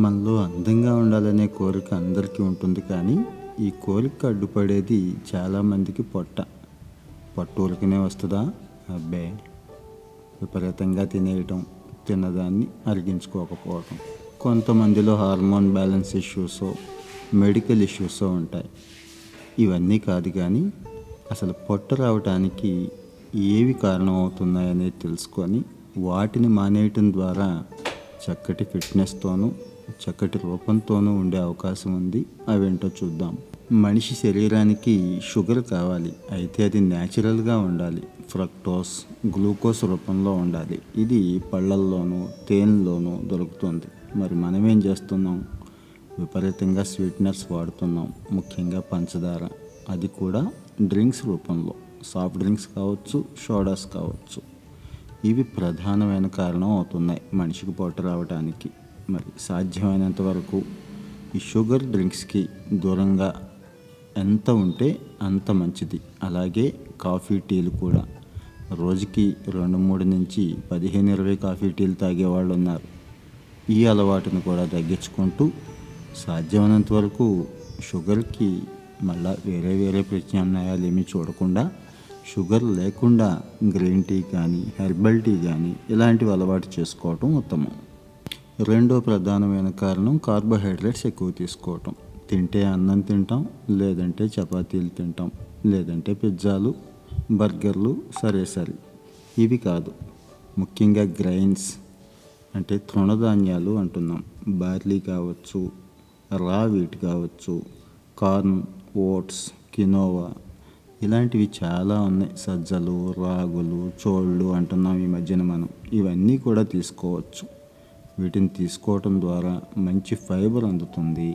మనలో అందంగా ఉండాలనే కోరిక అందరికీ ఉంటుంది కానీ ఈ కోరిక అడ్డుపడేది చాలామందికి పొట్ట పొట్ట. ఊరికనే వస్తుందా? అబ్బే! విపరీతంగా తినేయటం తిన్నదాన్ని అరిగించుకోకపోవటం. కొంతమందిలో hormone balance issues medical issues ఉంటాయి. ఇవన్నీ కాదు కానీ అసలు పొట్ట రావటానికి ఏవి కారణమవుతున్నాయనేది తెలుసుకొని వాటిని మానేయటం ద్వారా చక్కటి ఫిట్నెస్తోనూ చక్కటి రూపంతోనూ ఉండే అవకాశం ఉంది. అవేంటో చూద్దాం. మనిషి శరీరానికి షుగర్ కావాలి. అయితే అది న్యాచురల్గా ఉండాలి. ఫ్రక్టోస్ గ్లూకోజ్ రూపంలో ఉండాలి. ఇది పళ్ళల్లోనూ తేనెలోనూ దొరుకుతుంది. మరి మనం ఏం చేస్తున్నాం? విపరీతంగా స్వీట్నర్స్ వాడుతున్నాం. ముఖ్యంగా పంచదార. అది కూడా డ్రింక్స్ రూపంలో. సాఫ్ట్ డ్రింక్స్ కావచ్చు సోడాస్ కావచ్చు. ఇవి ప్రధానమైన కారణం అవుతున్నాయి మనిషికి పొట్ట రావడానికి మరి సాధ్యమైనంత వరకు ఈ షుగర్ డ్రింక్స్కి దూరంగా ఎంత ఉంటే అంత మంచిది. అలాగే కాఫీ టీలు కూడా. రోజుకి రెండు మూడు నుంచి పదిహేను ఇరవై కాఫీ టీలు తాగేవాళ్ళు ఉన్నారు. ఈ అలవాటును కూడా తగ్గించుకుంటూ సాధ్యమైనంత వరకు షుగర్కి మళ్ళా వేరే వేరే ప్రత్యామ్నాయాలు ఏమీ చూడకుండా షుగర్ లేకుండా గ్రీన్ టీ కానీ హెర్బల్ టీ కానీ ఇలాంటివి అలవాటు చేసుకోవటం ఉత్తమం. రెండో ప్రధానమైన కారణం కార్బోహైడ్రేట్స్ ఎక్కువ తీసుకోవటం. తింటే అన్నం తింటాం లేదంటే చపాతీలు తింటాం లేదంటే పిజ్జాలు బర్గర్లు సరే సరే. ఇవి కాదు. ముఖ్యంగా గ్రైన్స్ అంటే తృణధాన్యాలు అంటున్నాం. బార్లీ కావచ్చు రా వీట్ కావచ్చు కార్న్ ఓట్స్ కినోవా ఇలాంటివి చాలా ఉన్నాయి. సజ్జలు రాగులు చోళ్ళు అంటున్నాం ఈ మధ్యన మనం. ఇవన్నీ కూడా తీసుకోవచ్చు. వీటిని తీసుకోవటం ద్వారా మంచి ఫైబర్ అందుతుంది.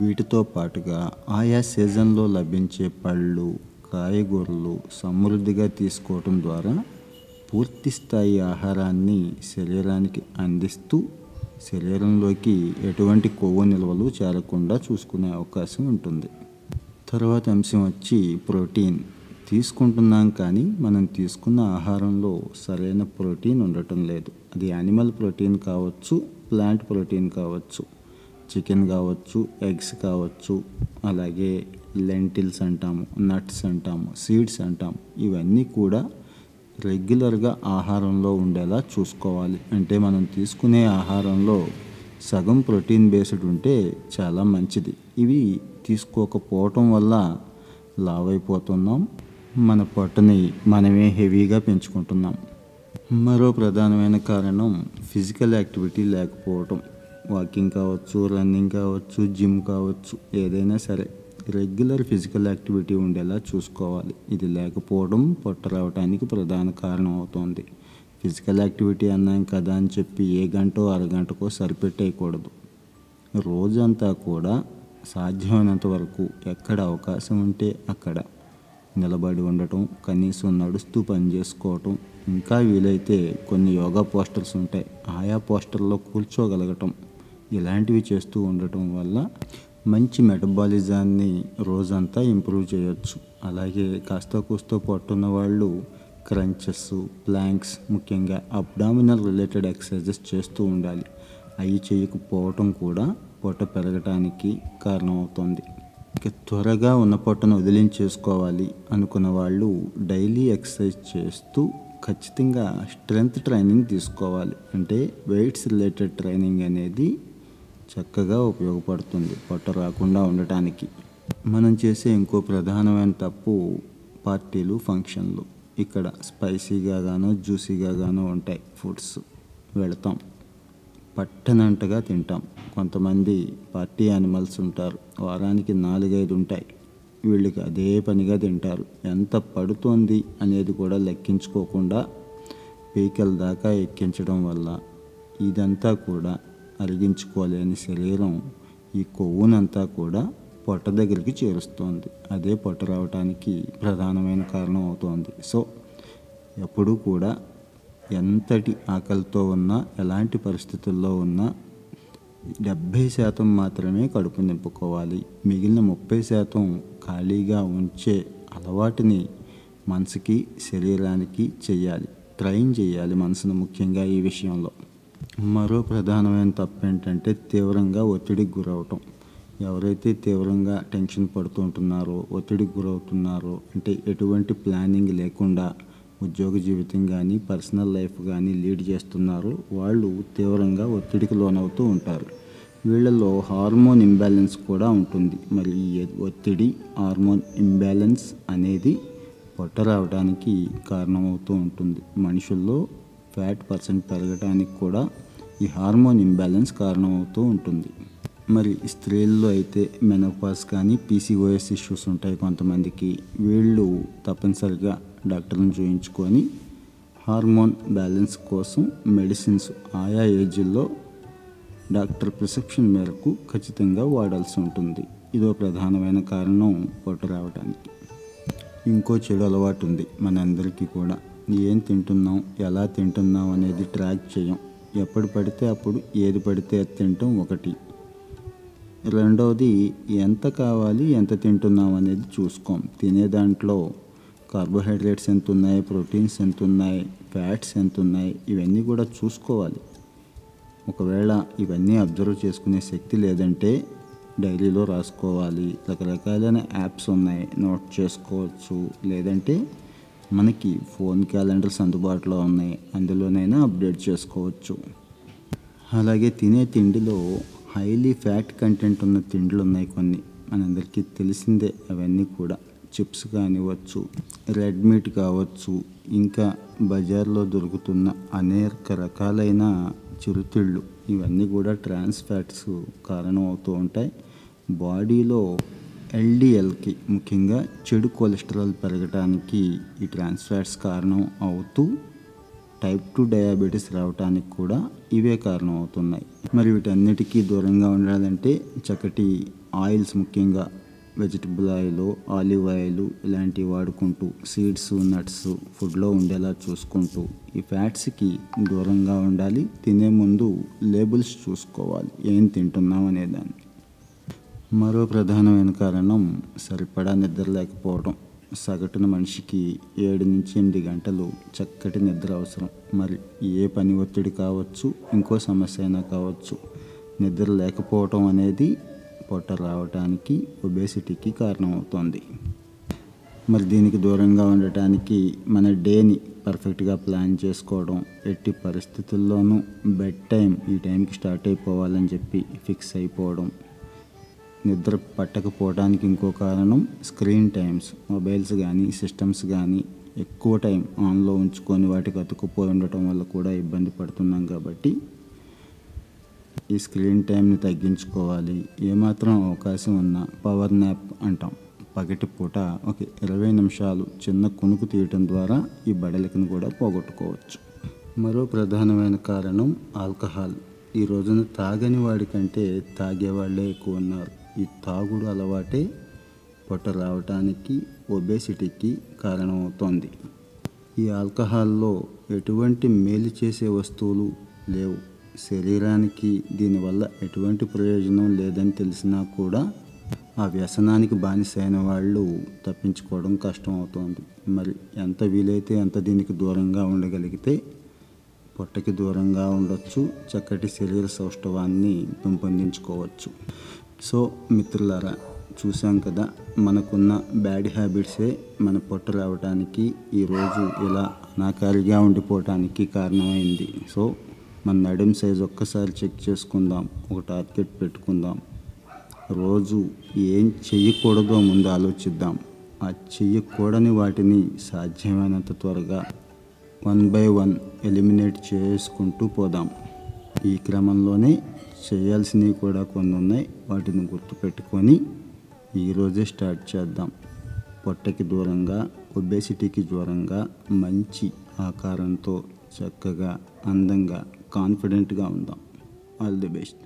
వీటితో పాటుగా ఆయా సీజన్లో లభించే పళ్ళు కాయగూరలు సమృద్ధిగా తీసుకోవటం ద్వారా పూర్తి స్థాయి ఆహారాన్ని శరీరానికి అందిస్తూ శరీరంలోకి ఎటువంటి కొవ్వు నిల్వలు చేరకుండా చూసుకునే అవకాశం ఉంటుంది. తర్వాత అంశం వచ్చి ప్రోటీన్. తీసుకుంటున్నాం కానీ మనం తీసుకున్న ఆహారంలో సరైన ప్రోటీన్ ఉండటం లేదు. అది యానిమల్ ప్రోటీన్ కావచ్చు ప్లాంట్ ప్రోటీన్ కావచ్చు చికెన్ కావచ్చు ఎగ్స్ కావచ్చు అలాగే లెంటిల్స్ అంటాము నట్స్ అంటాము సీడ్స్ అంటాము. ఇవన్నీ కూడా రెగ్యులర్గా ఆహారంలో ఉండేలా చూసుకోవాలి. అంటే మనం తీసుకునే ఆహారంలో సగం ప్రోటీన్ బేస్డ్ ఉంటే చాలా మంచిది. ఇవి తీసుకోకపోవటం వల్ల లావైపోతున్నాం. మన పొట్టని మనమే హెవీగా పెంచుకుంటున్నాం. మరో ప్రధానమైన కారణం ఫిజికల్ యాక్టివిటీ లేకపోవటం. వాకింగ్ కావచ్చు రన్నింగ్ కావచ్చు జిమ్ కావచ్చు ఏదైనా సరే రెగ్యులర్ ఫిజికల్ యాక్టివిటీ ఉండేలా చూసుకోవాలి. ఇది లేకపోవడం పొట్ట రావడానికి ప్రధాన కారణం అవుతుంది. ఫిజికల్ యాక్టివిటీ అన్నాం కదా అని చెప్పి ఏ గంటో అరగంటకో సరిపెట్టేయకూడదు. రోజంతా కూడా సాధ్యమైనంత వరకు ఎక్కడ అవకాశం ఉంటే అక్కడ. నిలబడి ఉండటం కనీసం నడుస్తూ పని చేసుకోవటం ఇంకా వీలైతే కొన్ని యోగా పోస్టర్స్ ఉంటాయి. ఆయా పోస్టర్లో కూర్చోగలగటం ఇలాంటివి చేస్తూ ఉండటం వల్ల మంచి మెటబాలిజాన్ని రోజంతా ఇంప్రూవ్ చేయొచ్చు. అలాగే కాస్త కూస్తో పట్టున్న వాళ్ళు క్రంచెస్ ప్లాంక్స్ ముఖ్యంగా అబ్డామినల్ రిలేటెడ్ ఎక్సర్సైజెస్ చేస్తూ ఉండాలి. అవి చేయకపోవటం కూడా పొట్ట పెరగటానికి కారణమవుతుంది. ఇక త్వరగా ఉన్న పొట్టను వదిలించేసుకోవాలి అనుకున్న వాళ్ళు డైలీ ఎక్సర్సైజ్ చేస్తూ ఖచ్చితంగా స్ట్రెంగ్త్ ట్రైనింగ్ తీసుకోవాలి. అంటే వెయిట్స్ రిలేటెడ్ ట్రైనింగ్ అనేది చక్కగా ఉపయోగపడుతుంది పొట్ట రాకుండా ఉండటానికి. మనం చేసే ఇంకో ప్రధానమైన తప్పు పార్టీలు ఫంక్షన్లు. ఇక్కడ స్పైసీగా గాను జ్యూసీగా గాను ఉంటాయి. ఫుడ్స్. వెళతాం. పట్టనంటగా తింటాం. కొంతమంది పార్టీ యానిమల్స్ ఉంటారు. వారానికి నాలుగైదు ఉంటాయి. వీళ్ళకి అదే పనిగా తింటారు. ఎంత పడుతోంది అనేది కూడా లెక్కించుకోకుండా పీకల దాకా ఎక్కించడం వల్ల ఇదంతా కూడా అరిగించుకోలేని శరీరం ఈ కొవ్వునంతా కూడా పొట్ట దగ్గరికి చేరుస్తోంది. అదే పొట్ట రావడానికి ప్రధానమైన కారణం అవుతోంది. సో ఎప్పుడూ కూడా ఎంతటి ఆకలితో ఉన్నా ఎలాంటి పరిస్థితుల్లో ఉన్నా డెబ్భై శాతం మాత్రమే కడుపు నింపుకోవాలి. మిగిలిన ముప్పై శాతం ఖాళీగా ఉంచే అలవాటుని మనసుకి శరీరానికి చెయ్యాలి. ట్రైన్ చేయాలి మనసును ముఖ్యంగా ఈ విషయంలో. మరో ప్రధానమైన తప్పు ఏంటంటే తీవ్రంగా ఒత్తిడికి గురవటం. ఎవరైతే తీవ్రంగా టెన్షన్ పడుతూ ఉంటున్నారో ఒత్తిడికి గురవుతున్నారో అంటే ఎటువంటి ప్లానింగ్ లేకుండా ఉద్యోగ జీవితం కానీ పర్సనల్ లైఫ్ కానీ లీడ్ చేస్తున్నారు. వాళ్ళు తీవ్రంగా ఒత్తిడికి లోనవుతూ ఉంటారు. వీళ్ళలో హార్మోన్ ఇంబ్యాలెన్స్ కూడా ఉంటుంది. మరి ఈ ఒత్తిడి హార్మోన్ ఇంబ్యాలెన్స్ అనేది పొట్ట రావడానికి కారణమవుతూ ఉంటుంది. మనుషుల్లో ఫ్యాట్ పర్సెంట్ పెరగడానికి కూడా ఈ హార్మోన్ ఇంబ్యాలెన్స్ కారణమవుతూ ఉంటుంది. మరి స్త్రీల్లో అయితే మెనోపాస్ కానీ పీసీఓఎస్ ఇష్యూస్ ఉంటాయి కొంతమందికి. వీళ్ళు తప్పనిసరిగా డాక్టర్ని చూయించుకొని హార్మోన్ బ్యాలెన్స్ కోసం మెడిసిన్స్ ఆయా ఏజ్ల్లో డాక్టర్ ప్రిస్క్రిప్షన్ మేరకు ఖచ్చితంగా వాడాల్సి ఉంటుంది. ఇదో ప్రధానమైన కారణం పొట్ట రావడానికి ఇంకో చెడు అలవాటు ఉంది మనందరికీ కూడా. ఏం తింటున్నాం ఎలా తింటున్నాం అనేది ట్రాక్ చేయం. ఎప్పుడు పడితే అప్పుడు ఏది పడితే అది ఒకటి. రెండవది ఎంత కావాలి ఎంత తింటున్నాం అనేది చూసుకోం. తినే దాంట్లో కార్బోహైడ్రేట్స్ ఎంత ఉన్నాయి ప్రోటీన్స్ ఎంత ఉన్నాయి ఫ్యాట్స్ ఎంత ఉన్నాయి ఇవన్నీ కూడా చూసుకోవాలి. ఒకవేళ ఇవన్నీ అబ్జర్వ్ చేసుకునే శక్తి లేదంటే డైరీలో రాసుకోవాలి. రకరకాలైన యాప్స్ ఉన్నాయి నోట్ చేసుకోవచ్చు. లేదంటే మనకి ఫోన్ క్యాలెండర్స్ అందుబాటులో ఉన్నాయి అందులోనైనా అప్డేట్ చేసుకోవచ్చు. అలాగే తినే తిండిలో హైలీ ఫ్యాట్ కంటెంట్ ఉన్న తిండ్లు ఉన్నాయి కొన్ని. మనందరికీ తెలిసిందే అవన్నీ కూడా. చిప్స్ కానివ్వచ్చు రెడ్ మీట్ కావచ్చు ఇంకా బజార్లో దొరుకుతున్న అనేక రకాలైన చిరుతిళ్ళు. ఇవన్నీ కూడా ట్రాన్స్ ఫ్యాట్స్ కారణం అవుతూ ఉంటాయి. బాడీలో ఎల్డిఎల్కి ముఖ్యంగా చెడు కొలెస్ట్రాల్ పెరగడానికి ఈ ట్రాన్స్ ఫ్యాట్స్ కారణం అవుతూ టైప్ టూ డయాబెటీస్ రావడానికి కూడా ఇవే కారణం అవుతున్నాయి మరి వీటన్నిటికీ దూరంగా ఉండాలంటే చక్కటి ఆయిల్స్ ముఖ్యంగా వెజిటబుల్ ఆయిల్ ఆలివ్ ఆయిల్ ఇలాంటివి వాడుకుంటూ సీడ్స్ నట్స్ ఫుడ్లో ఉండేలా చూసుకుంటూ ఈ ఫ్యాట్స్కి దూరంగా ఉండాలి. తినే ముందు లేబుల్స్ చూసుకోవాలి. ఏం తింటున్నాం అనేదాన్ని మరో ప్రధానమైన కారణం సరిపడా నిద్ర లేకపోవడం సగటున మనిషికి ఏడు నుంచి ఎనిమిది గంటలు చక్కటి నిద్ర అవసరం. మరి ఏ పని ఒత్తిడి కావచ్చు ఇంకో సమస్య అయినా కావచ్చు నిద్ర లేకపోవటం అనేది పొట్ట రావటానికి ఒబేసిటీకి కారణమవుతుంది. మరి దీనికి దూరంగా ఉండటానికి మన డేని పర్ఫెక్ట్గా ప్లాన్ చేసుకోవడం ఎట్టి పరిస్థితుల్లోనూ బెడ్ టైం ఈ టైంకి స్టార్ట్ అయిపోవాలని చెప్పి ఫిక్స్ అయిపోవడం నిద్ర పట్టకపోవడానికి ఇంకో కారణం స్క్రీన్ టైమ్స్. మొబైల్స్ కానీ సిస్టమ్స్ కానీ ఎక్కువ టైం ఆన్లో ఉంచుకొని వాటికి అతుక్కుపోయి ఉండటం వల్ల కూడా ఇబ్బంది పడుతున్నాం కాబట్టి ఈ స్క్రీన్ టైంని తగ్గించుకోవాలి. ఏమాత్రం అవకాశం ఉన్నా పవర్ నాప్ అంటాం. పగటి పూట ఒక ఇరవై నిమిషాలు చిన్న కునుకు తీయటం ద్వారా ఈ బడలికను కూడా పోగొట్టుకోవచ్చు. మరో ప్రధానమైన కారణం ఆల్కహాల్. ఈ రోజున తాగని వాడి కంటే తాగేవాళ్ళే ఎక్కువ ఉన్నారు. ఈ తాగుడు అలవాటే పొట్ట రావటానికి ఒబేసిటీకి కారణమవుతోంది. ఈ ఆల్కహాల్లో ఎటువంటి మేలు చేసే వస్తువులు లేవు. శరీరానికి దీనివల్ల ఎటువంటి ప్రయోజనం లేదని తెలిసినా కూడా ఆ వ్యసనానికి బానిసైన వాళ్ళు తప్పించుకోవడం కష్టం అవుతుంది మరి ఎంత వీలైతే అంత దీనికి దూరంగా ఉండగలిగితే పొట్టకి దూరంగా ఉండొచ్చు చక్కటి శరీర సౌష్ఠవాన్ని పెంపొందించుకోవచ్చు. సో మిత్రులారా చూసాం కదా మనకున్న బ్యాడ్ హ్యాబిట్సే మన పొట్ట రావడానికి ఈరోజు ఇలా అనాకారిగా ఉండిపోవటానికి కారణమైంది. సో మన నడుం సైజ్ ఒక్కసారి చెక్ చేసుకుందాం ఒక టార్గెట్ పెట్టుకుందాం. రోజు ఏం చెయ్యకూడదో ముందు ఆలోచిద్దాం. ఆ చెయ్యకూడని వాటిని సాధ్యమైనంత త్వరగా వన్ బై వన్ ఎలిమినేట్ చేసుకుంటూ పోదాం. ఈ క్రమంలోనే చేయాల్సినవి కూడా కొన్ని ఉన్నాయి వాటిని గుర్తుపెట్టుకొని ఈరోజే స్టార్ట్ చేద్దాం. పొట్టకి దూరంగా ఒబేసిటీకి దూరంగా మంచి ఆకారంతో చక్కగా అందంగా కాన్ఫిడెంట్గా ఉందాం. All the best.